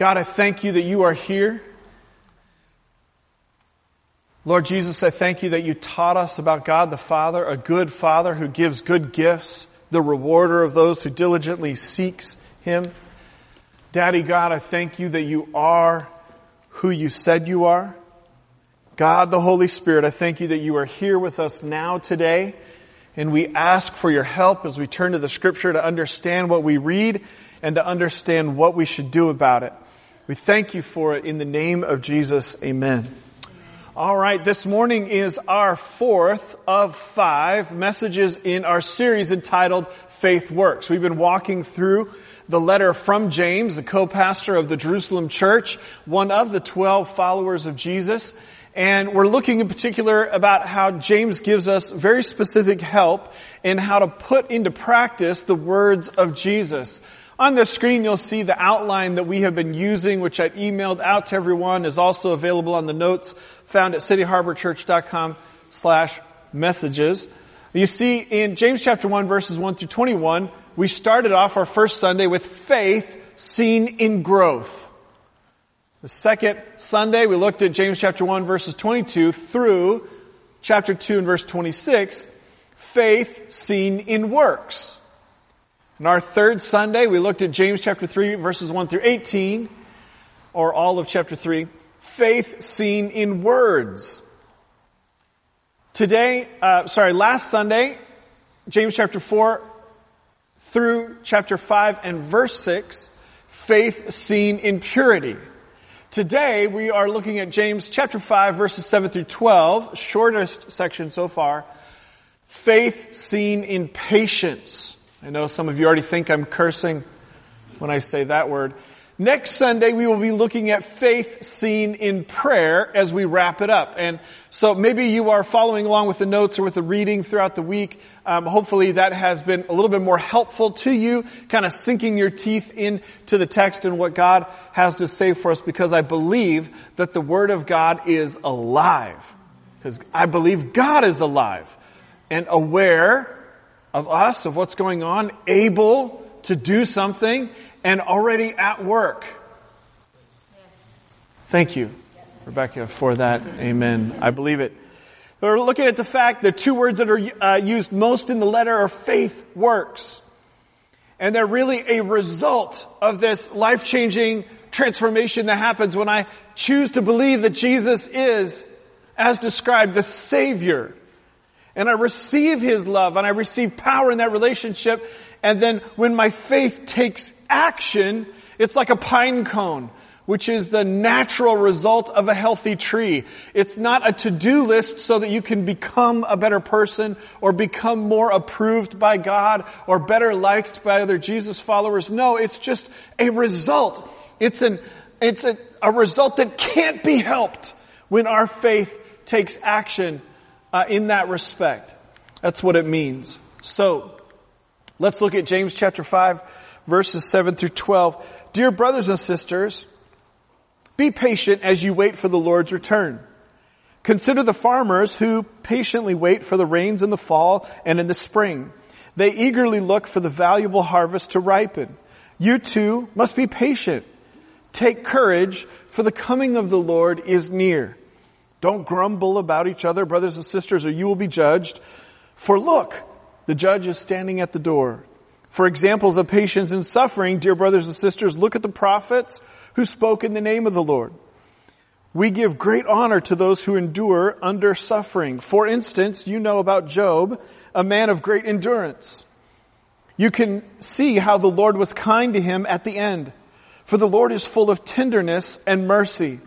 God, I thank you that you are here. Lord Jesus, I thank you that you taught us about God the Father, a good Father who gives good gifts, the rewarder of those who diligently seeks Him. Daddy God, I thank you that you are who you said you are. God the Holy Spirit, I thank you that you are here with us now today. And we ask for your help as we turn to the scripture to understand what we read and to understand what we should do about it. We thank you for it in the name of Jesus. Amen. All right, this morning is our fourth of five messages in our series entitled Faith Works. We've been walking through the letter from James, the co-pastor of the Jerusalem church, one of the twelve followers of Jesus. And we're looking in particular about how James gives us very specific help in how to put into practice the words of Jesus. On the screen, you'll see the outline that we have been using, which I emailed out to everyone, is also available on the notes found at cityharborchurch.com slash messages. You see in James chapter 1 verses 1 through 21, we started off our first Sunday with faith seen in growth. The second Sunday, we looked at James chapter 1 verses 22 through chapter 2 and verse 26, faith seen in works. In our third Sunday, we looked at James chapter 3 verses 1 through 18, or all of chapter 3, faith seen in words. Today, uh, sorry, last Sunday, James chapter 4 through chapter 5 and verse 6, faith seen in purity. Today, we are looking at James chapter 5 verses 7 through 12, shortest section so far, faith seen in patience. I know some of you already think I'm cursing when I say that word. Next Sunday, we will be looking at faith seen in prayer as we wrap it up. And so maybe you are following along with the notes or with the reading throughout the week. Um, hopefully that has been a little bit more helpful to you, kind of sinking your teeth into the text and what God has to say for us because I believe that the Word of God is alive. Because I believe God is alive and aware of us, of what's going on, able to do something, and already at work. Thank you, Rebecca, for that. Amen. I believe it. We're looking at the fact that two words that are uh, used most in the letter are faith works. And they're really a result of this life-changing transformation that happens when I choose to believe that Jesus is, as described, the Savior and I receive His love and I receive power in that relationship. And then when my faith takes action, it's like a pine cone, which is the natural result of a healthy tree. It's not a to-do list so that you can become a better person or become more approved by God or better liked by other Jesus followers. No, it's just a result. It's an, it's a, a result that can't be helped when our faith takes action uh, in that respect. That's what it means. So, let's look at James chapter 5 verses 7 through 12. Dear brothers and sisters, be patient as you wait for the Lord's return. Consider the farmers who patiently wait for the rains in the fall and in the spring. They eagerly look for the valuable harvest to ripen. You too must be patient. Take courage, for the coming of the Lord is near. Don't grumble about each other, brothers and sisters, or you will be judged. For look, the judge is standing at the door. For examples of patience and suffering, dear brothers and sisters, look at the prophets who spoke in the name of the Lord. We give great honor to those who endure under suffering. For instance, you know about Job, a man of great endurance. You can see how the Lord was kind to him at the end. For the Lord is full of tenderness and mercy.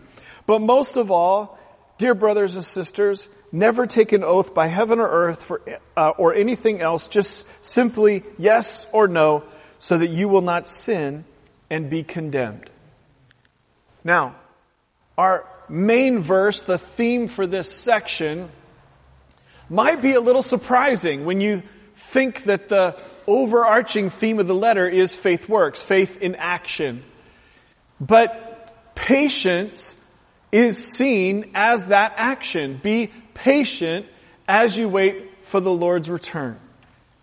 But most of all, Dear brothers and sisters, never take an oath by heaven or earth for, uh, or anything else, just simply yes or no, so that you will not sin and be condemned. Now, our main verse, the theme for this section, might be a little surprising when you think that the overarching theme of the letter is faith works, faith in action. But patience is seen as that action. Be patient as you wait for the Lord's return.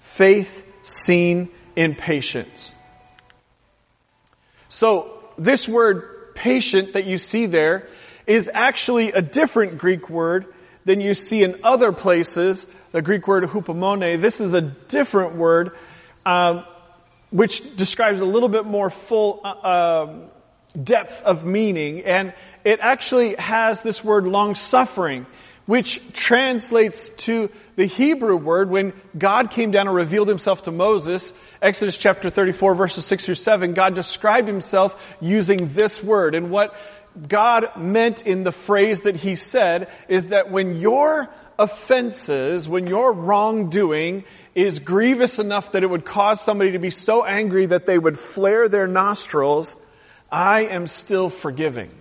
Faith seen in patience. So, this word patient that you see there is actually a different Greek word than you see in other places. The Greek word hupomone. This is a different word, um, which describes a little bit more full uh, um, depth of meaning, and it actually has this word long suffering, which translates to the Hebrew word when God came down and revealed himself to Moses, Exodus chapter 34 verses 6 through 7, God described himself using this word. And what God meant in the phrase that he said is that when your offenses, when your wrongdoing is grievous enough that it would cause somebody to be so angry that they would flare their nostrils, I am still forgiving.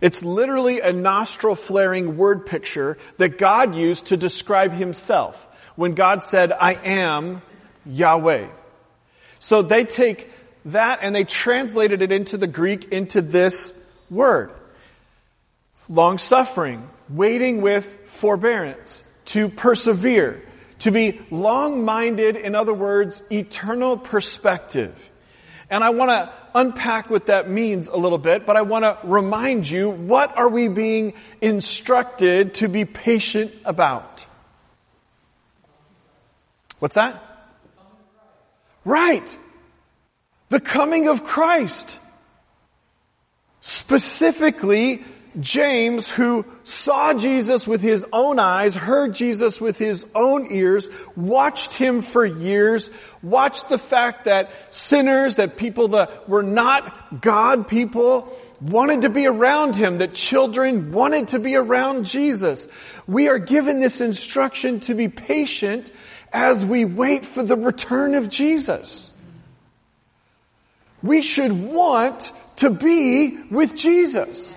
It's literally a nostril flaring word picture that God used to describe himself when God said, I am Yahweh. So they take that and they translated it into the Greek into this word. Long suffering, waiting with forbearance, to persevere, to be long-minded, in other words, eternal perspective. And I want to unpack what that means a little bit, but I want to remind you, what are we being instructed to be patient about? What's that? Right. The coming of Christ. Specifically, James, who saw Jesus with his own eyes, heard Jesus with his own ears, watched him for years, watched the fact that sinners, that people that were not God people, wanted to be around him, that children wanted to be around Jesus. We are given this instruction to be patient as we wait for the return of Jesus. We should want to be with Jesus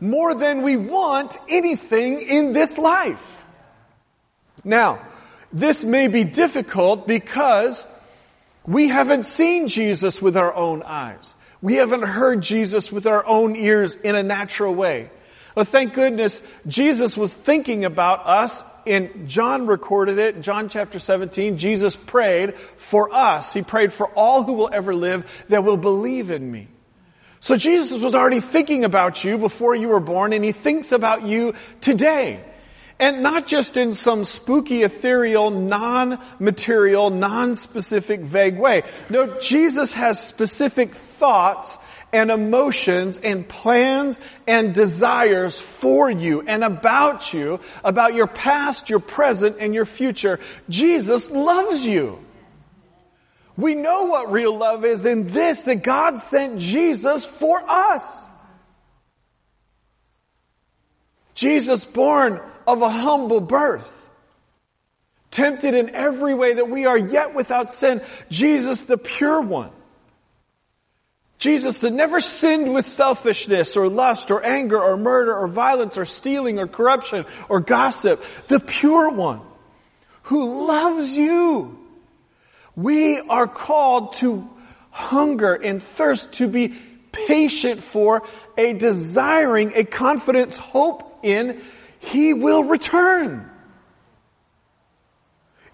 more than we want anything in this life. Now, this may be difficult because we haven't seen Jesus with our own eyes. We haven't heard Jesus with our own ears in a natural way. Well, thank goodness Jesus was thinking about us and John recorded it, John chapter 17, Jesus prayed for us. He prayed for all who will ever live that will believe in me. So Jesus was already thinking about you before you were born and he thinks about you today. And not just in some spooky, ethereal, non-material, non-specific, vague way. No, Jesus has specific thoughts and emotions and plans and desires for you and about you, about your past, your present, and your future. Jesus loves you. We know what real love is in this, that God sent Jesus for us. Jesus born of a humble birth. Tempted in every way that we are yet without sin. Jesus the pure one. Jesus that never sinned with selfishness or lust or anger or murder or violence or stealing or corruption or gossip. The pure one who loves you we are called to hunger and thirst to be patient for a desiring, a confidence, hope in He will return.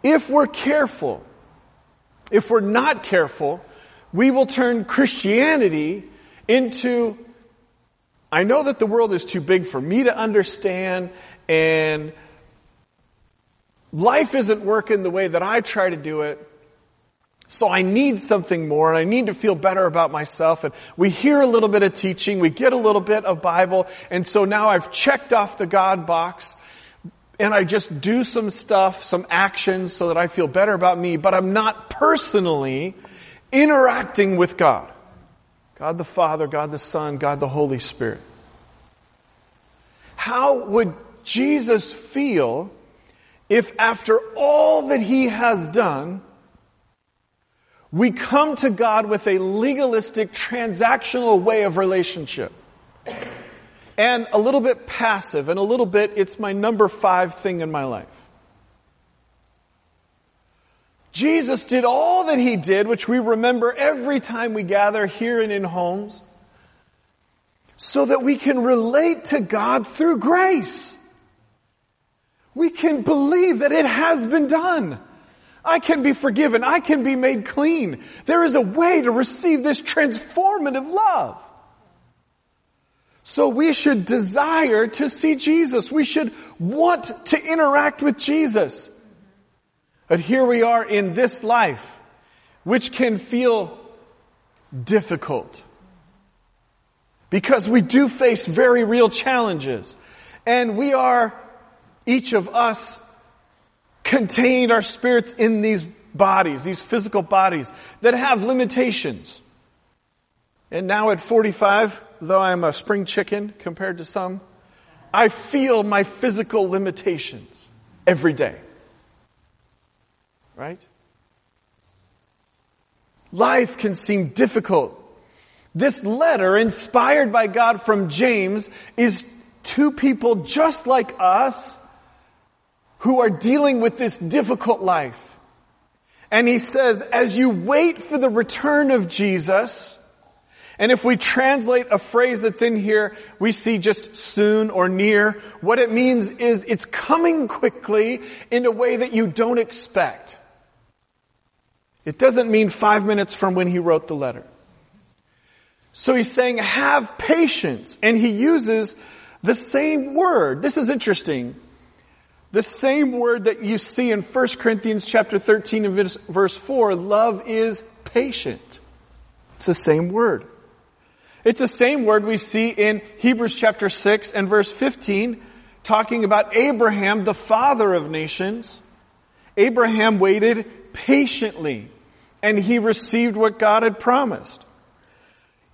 If we're careful, if we're not careful, we will turn Christianity into, I know that the world is too big for me to understand and life isn't working the way that I try to do it. So I need something more and I need to feel better about myself and we hear a little bit of teaching, we get a little bit of Bible and so now I've checked off the God box and I just do some stuff, some actions so that I feel better about me, but I'm not personally interacting with God. God the Father, God the Son, God the Holy Spirit. How would Jesus feel if after all that He has done, we come to God with a legalistic, transactional way of relationship. And a little bit passive, and a little bit, it's my number five thing in my life. Jesus did all that he did, which we remember every time we gather here and in homes, so that we can relate to God through grace. We can believe that it has been done. I can be forgiven. I can be made clean. There is a way to receive this transformative love. So we should desire to see Jesus. We should want to interact with Jesus. But here we are in this life, which can feel difficult. Because we do face very real challenges. And we are, each of us, contained our spirits in these bodies, these physical bodies that have limitations. And now at 45, though I'm a spring chicken compared to some, I feel my physical limitations every day. Right? Life can seem difficult. This letter, inspired by God from James, is to people just like us who are dealing with this difficult life. And he says, as you wait for the return of Jesus, and if we translate a phrase that's in here, we see just soon or near. What it means is it's coming quickly in a way that you don't expect. It doesn't mean five minutes from when he wrote the letter. So he's saying have patience and he uses the same word. This is interesting. The same word that you see in 1 Corinthians chapter 13 and verse 4, love is patient. It's the same word. It's the same word we see in Hebrews chapter 6 and verse 15, talking about Abraham, the father of nations. Abraham waited patiently and he received what God had promised.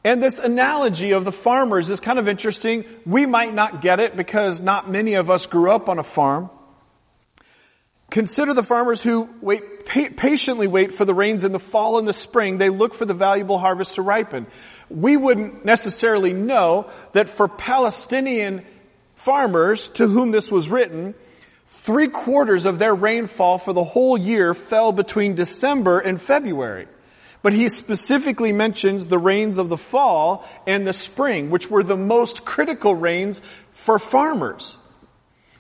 And this analogy of the farmers is kind of interesting. We might not get it because not many of us grew up on a farm. Consider the farmers who wait, patiently wait for the rains in the fall and the spring. They look for the valuable harvest to ripen. We wouldn't necessarily know that for Palestinian farmers to whom this was written, three quarters of their rainfall for the whole year fell between December and February. But he specifically mentions the rains of the fall and the spring, which were the most critical rains for farmers.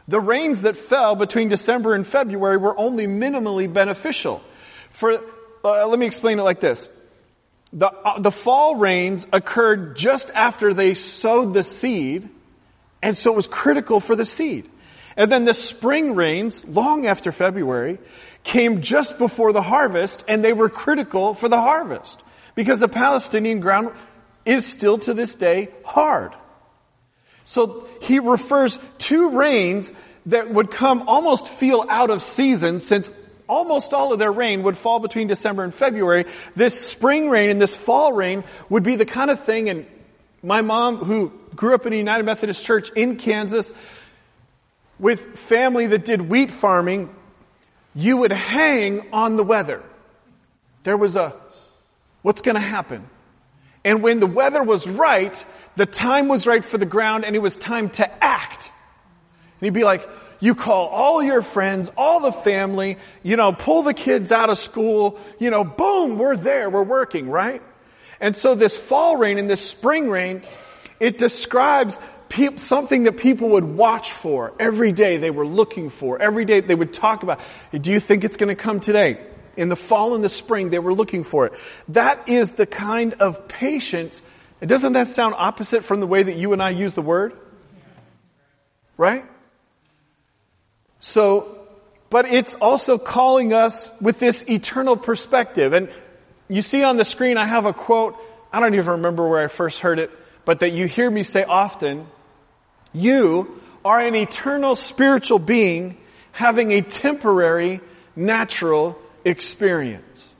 The rains that fell between December and February were only minimally beneficial. For, uh, let me explain it like this. The, uh, the fall rains occurred just after they sowed the seed, and so it was critical for the seed. And then the spring rains, long after February, came just before the harvest, and they were critical for the harvest. Because the Palestinian ground is still to this day hard. So he refers to rains that would come almost feel out of season since almost all of their rain would fall between December and February. This spring rain and this fall rain would be the kind of thing and my mom who grew up in a United Methodist Church in Kansas with family that did wheat farming, you would hang on the weather. There was a, what's gonna happen? And when the weather was right, the time was right for the ground and it was time to act. And he'd be like, you call all your friends, all the family, you know, pull the kids out of school, you know, boom, we're there, we're working, right? And so this fall rain and this spring rain, it describes pe- something that people would watch for every day they were looking for. Every day they would talk about, do you think it's going to come today? In the fall and the spring, they were looking for it. That is the kind of patience and doesn't that sound opposite from the way that you and I use the word? Right? So, but it's also calling us with this eternal perspective. And you see on the screen, I have a quote. I don't even remember where I first heard it, but that you hear me say often. You are an eternal spiritual being having a temporary natural experience.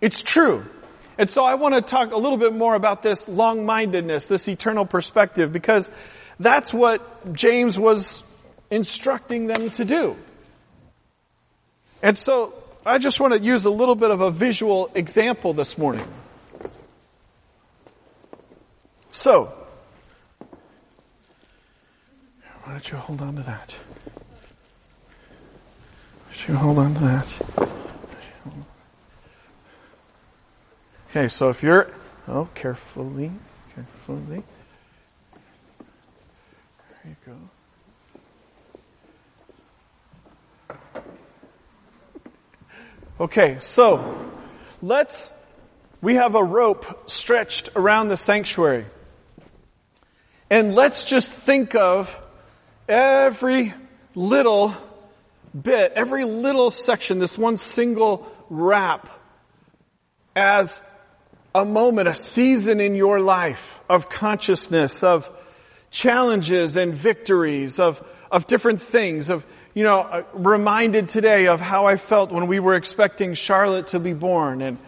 It's true. And so I want to talk a little bit more about this long-mindedness, this eternal perspective, because that's what James was instructing them to do. And so I just want to use a little bit of a visual example this morning. So, why don't you hold on to that? You hold on to that? Okay, so if you're, oh, carefully, carefully. There you go. Okay, so let's, we have a rope stretched around the sanctuary. And let's just think of every little bit, every little section, this one single wrap as a moment, a season in your life of consciousness, of challenges and victories, of, of different things, of, you know, uh, reminded today of how I felt when we were expecting Charlotte to be born and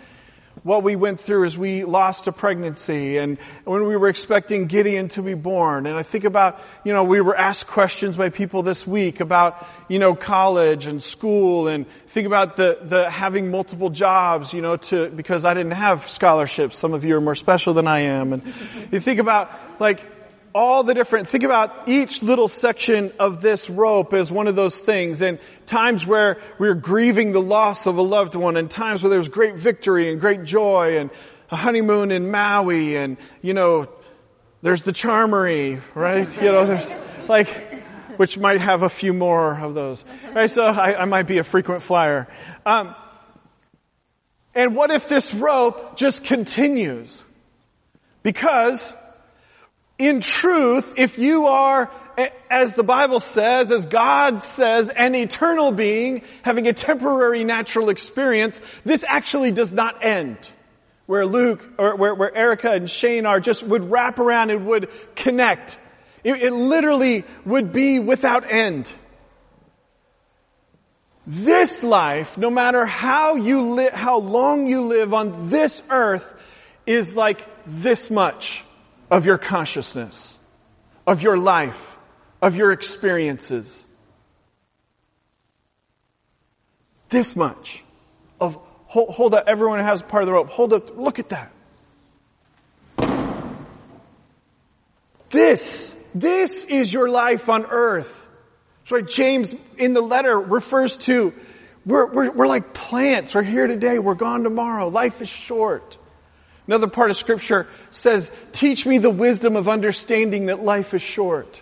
what we went through as we lost a pregnancy and when we were expecting Gideon to be born. And I think about, you know, we were asked questions by people this week about, you know, college and school and think about the, the having multiple jobs, you know, to, because I didn't have scholarships. Some of you are more special than I am. And you think about, like, all the different, think about each little section of this rope as one of those things and times where we're grieving the loss of a loved one and times where there's great victory and great joy and a honeymoon in Maui and, you know, there's the charmery, right? You know, there's like, which might have a few more of those, right? So I, I might be a frequent flyer. Um, and what if this rope just continues? Because in truth, if you are, as the Bible says, as God says, an eternal being having a temporary natural experience, this actually does not end. Where Luke, or where, where Erica and Shane are just would wrap around and would connect. It, it literally would be without end. This life, no matter how you live, how long you live on this earth, is like this much of your consciousness, of your life, of your experiences. This much of, hold, hold up, everyone has part of the rope, hold up, look at that. This, this is your life on earth. That's James in the letter refers to, we're, we're, we're like plants. We're here today. We're gone tomorrow. Life is short. Another part of scripture says, teach me the wisdom of understanding that life is short.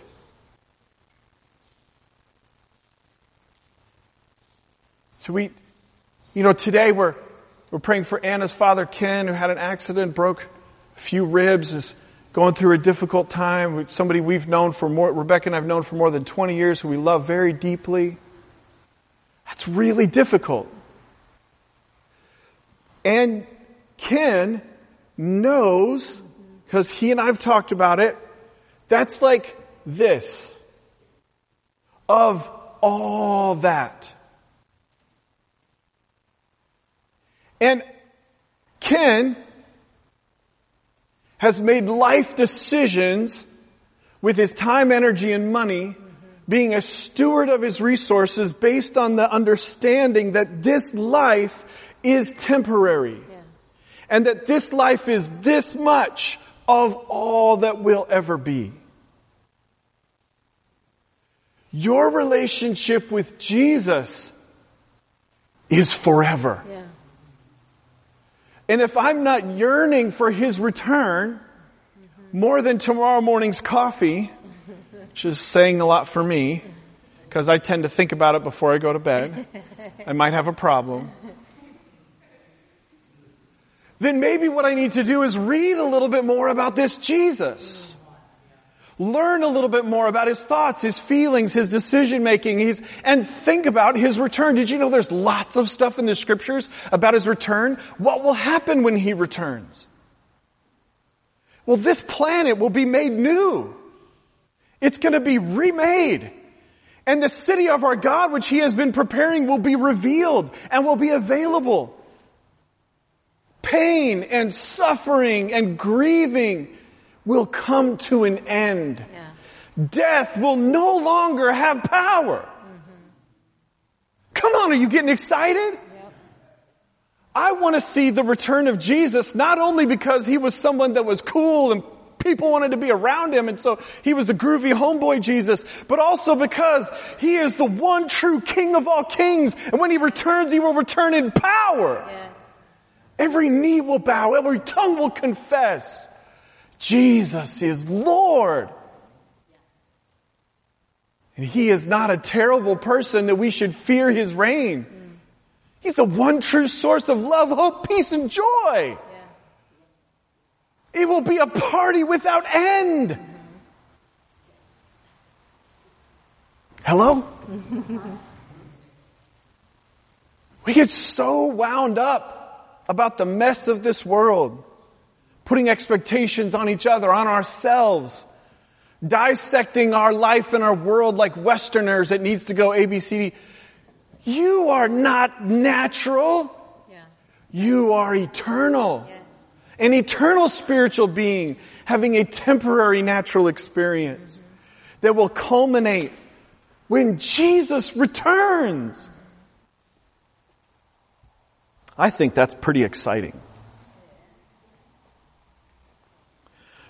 So we, you know, today we're, we're praying for Anna's father, Ken, who had an accident, broke a few ribs, is going through a difficult time. Somebody we've known for more, Rebecca and I've known for more than 20 years, who we love very deeply. That's really difficult. And Ken knows, because he and I've talked about it, that's like this. Of all that. And Ken has made life decisions with his time, energy, and money, being a steward of his resources based on the understanding that this life is temporary and that this life is this much of all that will ever be. Your relationship with Jesus is forever. Yeah. And if I'm not yearning for His return more than tomorrow morning's coffee, which is saying a lot for me, because I tend to think about it before I go to bed, I might have a problem then maybe what I need to do is read a little bit more about this Jesus. Learn a little bit more about his thoughts, his feelings, his decision making, He's and think about his return. Did you know there's lots of stuff in the scriptures about his return? What will happen when he returns? Well, this planet will be made new. It's going to be remade. And the city of our God, which he has been preparing, will be revealed and will be available pain and suffering and grieving will come to an end. Yeah. Death will no longer have power. Mm-hmm. Come on, are you getting excited? Yep. I want to see the return of Jesus not only because he was someone that was cool and people wanted to be around him and so he was the groovy homeboy Jesus, but also because he is the one true king of all kings and when he returns he will return in power. Yes. Every knee will bow, every tongue will confess. Jesus is Lord. And he is not a terrible person that we should fear his reign. He's the one true source of love, hope, peace, and joy. It will be a party without end. Hello? we get so wound up about the mess of this world, putting expectations on each other, on ourselves, dissecting our life and our world like Westerners. It needs to go ABCD. You are not natural. Yeah. You are eternal. Yes. An eternal spiritual being having a temporary natural experience mm-hmm. that will culminate when Jesus returns. I think that's pretty exciting.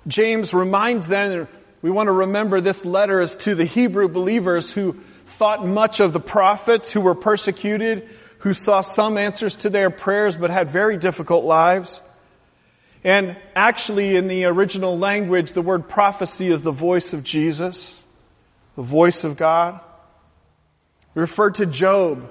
James reminds them, we want to remember this letter is to the Hebrew believers who thought much of the prophets who were persecuted, who saw some answers to their prayers but had very difficult lives. And actually in the original language, the word prophecy is the voice of Jesus, the voice of God. We refer to Job.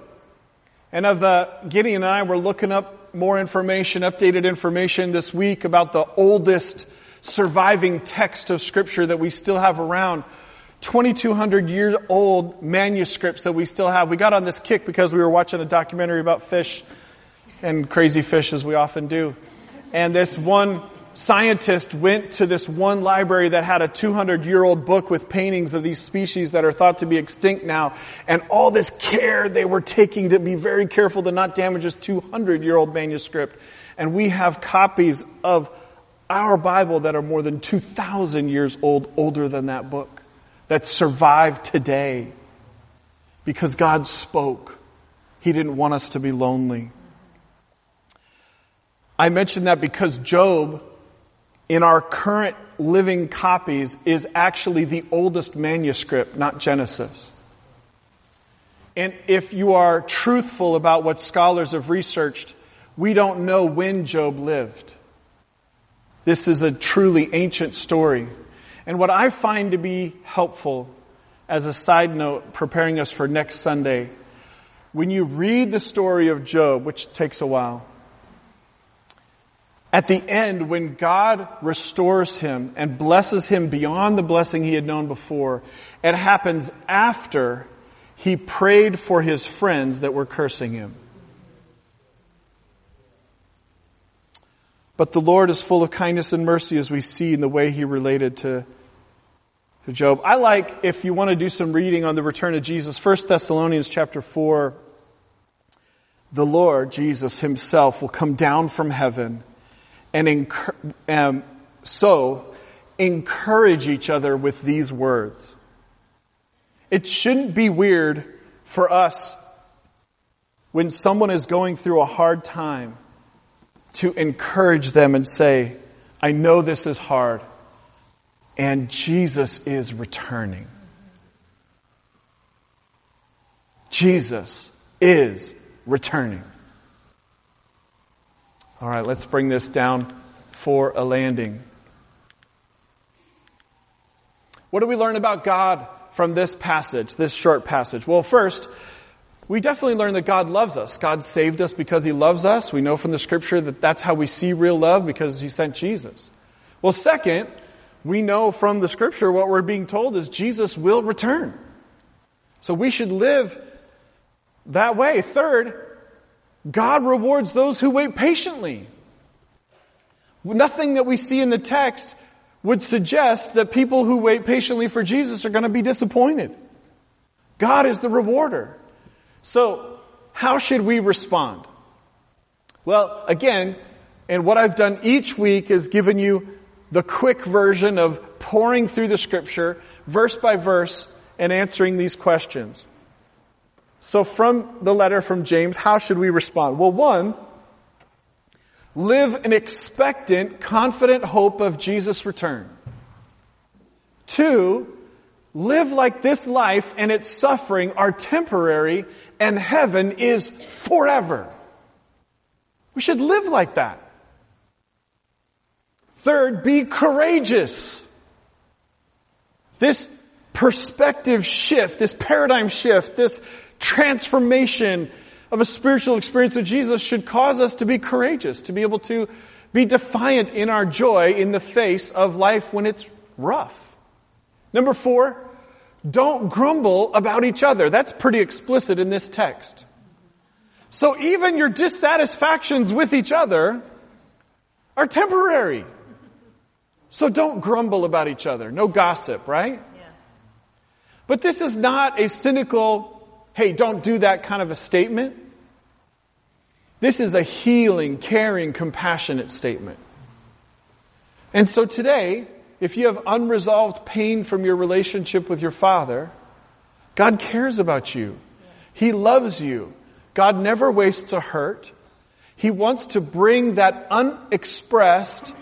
And of the, Gideon and I were looking up more information, updated information this week about the oldest surviving text of scripture that we still have around. 2200 years old manuscripts that we still have. We got on this kick because we were watching a documentary about fish and crazy fish as we often do. And this one scientist went to this one library that had a 200 year old book with paintings of these species that are thought to be extinct now. And all this care they were taking to be very careful to not damage this 200 year old manuscript. And we have copies of our Bible that are more than 2,000 years old, older than that book that survive today because God spoke. He didn't want us to be lonely. I mention that because Job, in our current living copies, is actually the oldest manuscript, not Genesis. And if you are truthful about what scholars have researched, we don't know when Job lived. This is a truly ancient story. And what I find to be helpful as a side note, preparing us for next Sunday, when you read the story of Job, which takes a while, at the end, when God restores him and blesses him beyond the blessing he had known before, it happens after he prayed for his friends that were cursing him. But the Lord is full of kindness and mercy as we see in the way he related to, to Job. I like, if you want to do some reading on the return of Jesus, 1 Thessalonians chapter 4, the Lord, Jesus himself, will come down from heaven and um, so encourage each other with these words. It shouldn't be weird for us when someone is going through a hard time to encourage them and say, I know this is hard, and Jesus is returning. Jesus is returning. All right, let's bring this down for a landing. What do we learn about God from this passage, this short passage? Well, first, we definitely learn that God loves us. God saved us because He loves us. We know from the scripture that that's how we see real love because He sent Jesus. Well, second, we know from the scripture what we're being told is Jesus will return. So we should live that way. Third, God rewards those who wait patiently. Nothing that we see in the text would suggest that people who wait patiently for Jesus are going to be disappointed. God is the rewarder. So, how should we respond? Well, again, and what I've done each week is given you the quick version of pouring through the scripture, verse by verse, and answering these questions. So from the letter from James, how should we respond? Well, one, live an expectant, confident hope of Jesus' return. Two, live like this life and its suffering are temporary and heaven is forever. We should live like that. Third, be courageous. This perspective shift, this paradigm shift, this transformation of a spiritual experience with Jesus should cause us to be courageous, to be able to be defiant in our joy in the face of life when it's rough. Number four, don't grumble about each other. That's pretty explicit in this text. So even your dissatisfactions with each other are temporary. So don't grumble about each other. No gossip, right? Yeah. But this is not a cynical, hey, don't do that kind of a statement. This is a healing, caring, compassionate statement. And so today, if you have unresolved pain from your relationship with your father, God cares about you. He loves you. God never wastes a hurt. He wants to bring that unexpressed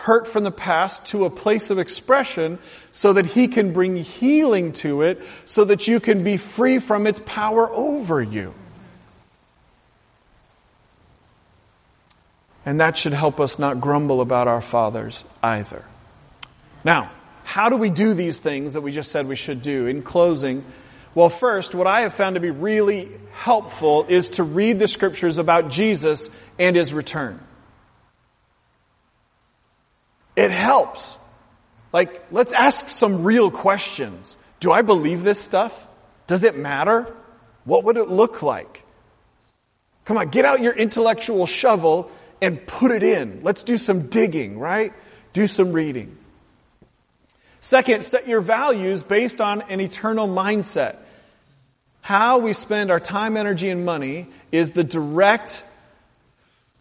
hurt from the past to a place of expression so that he can bring healing to it so that you can be free from its power over you. And that should help us not grumble about our fathers either. Now, how do we do these things that we just said we should do? In closing, well, first, what I have found to be really helpful is to read the scriptures about Jesus and his return. It helps. Like, let's ask some real questions. Do I believe this stuff? Does it matter? What would it look like? Come on, get out your intellectual shovel and put it in. Let's do some digging, right? Do some reading. Second, set your values based on an eternal mindset. How we spend our time, energy, and money is the direct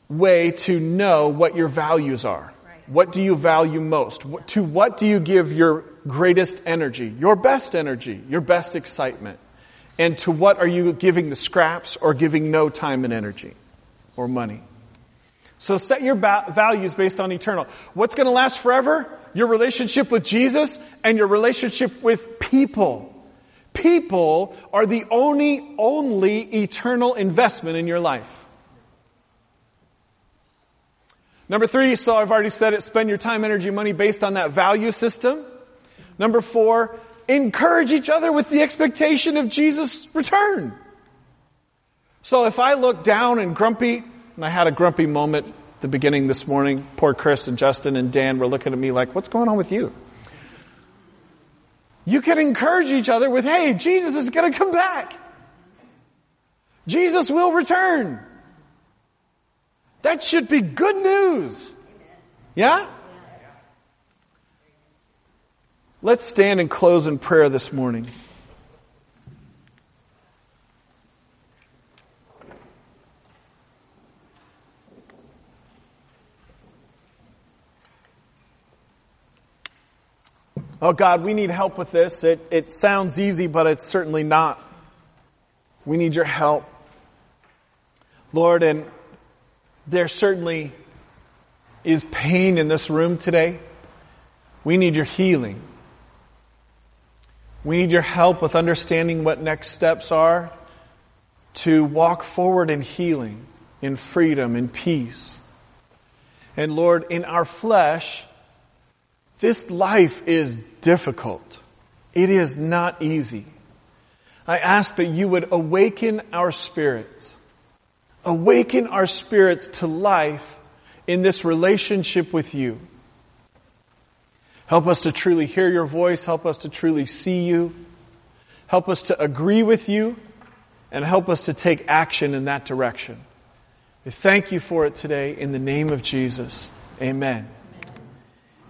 way to know what your values are. What do you value most? To what do you give your greatest energy, your best energy, your best excitement? And to what are you giving the scraps or giving no time and energy or money? So set your ba- values based on eternal. What's going to last forever? Your relationship with Jesus and your relationship with people. People are the only, only eternal investment in your life. Number three, so I've already said it, spend your time, energy, money based on that value system. Number four, encourage each other with the expectation of Jesus' return. So if I look down and grumpy, and I had a grumpy moment at the beginning this morning, poor Chris and Justin and Dan were looking at me like, what's going on with you? You can encourage each other with, hey, Jesus is gonna come back. Jesus will return. That should be good news. Yeah? Let's stand and close in prayer this morning. Oh God, we need help with this. It, it sounds easy, but it's certainly not. We need your help. Lord, and there certainly is pain in this room today. We need your healing. We need your help with understanding what next steps are to walk forward in healing, in freedom, in peace. And Lord, in our flesh, this life is difficult. It is not easy. I ask that you would awaken our spirits Awaken our spirits to life in this relationship with you. Help us to truly hear your voice. Help us to truly see you. Help us to agree with you and help us to take action in that direction. We thank you for it today in the name of Jesus. Amen.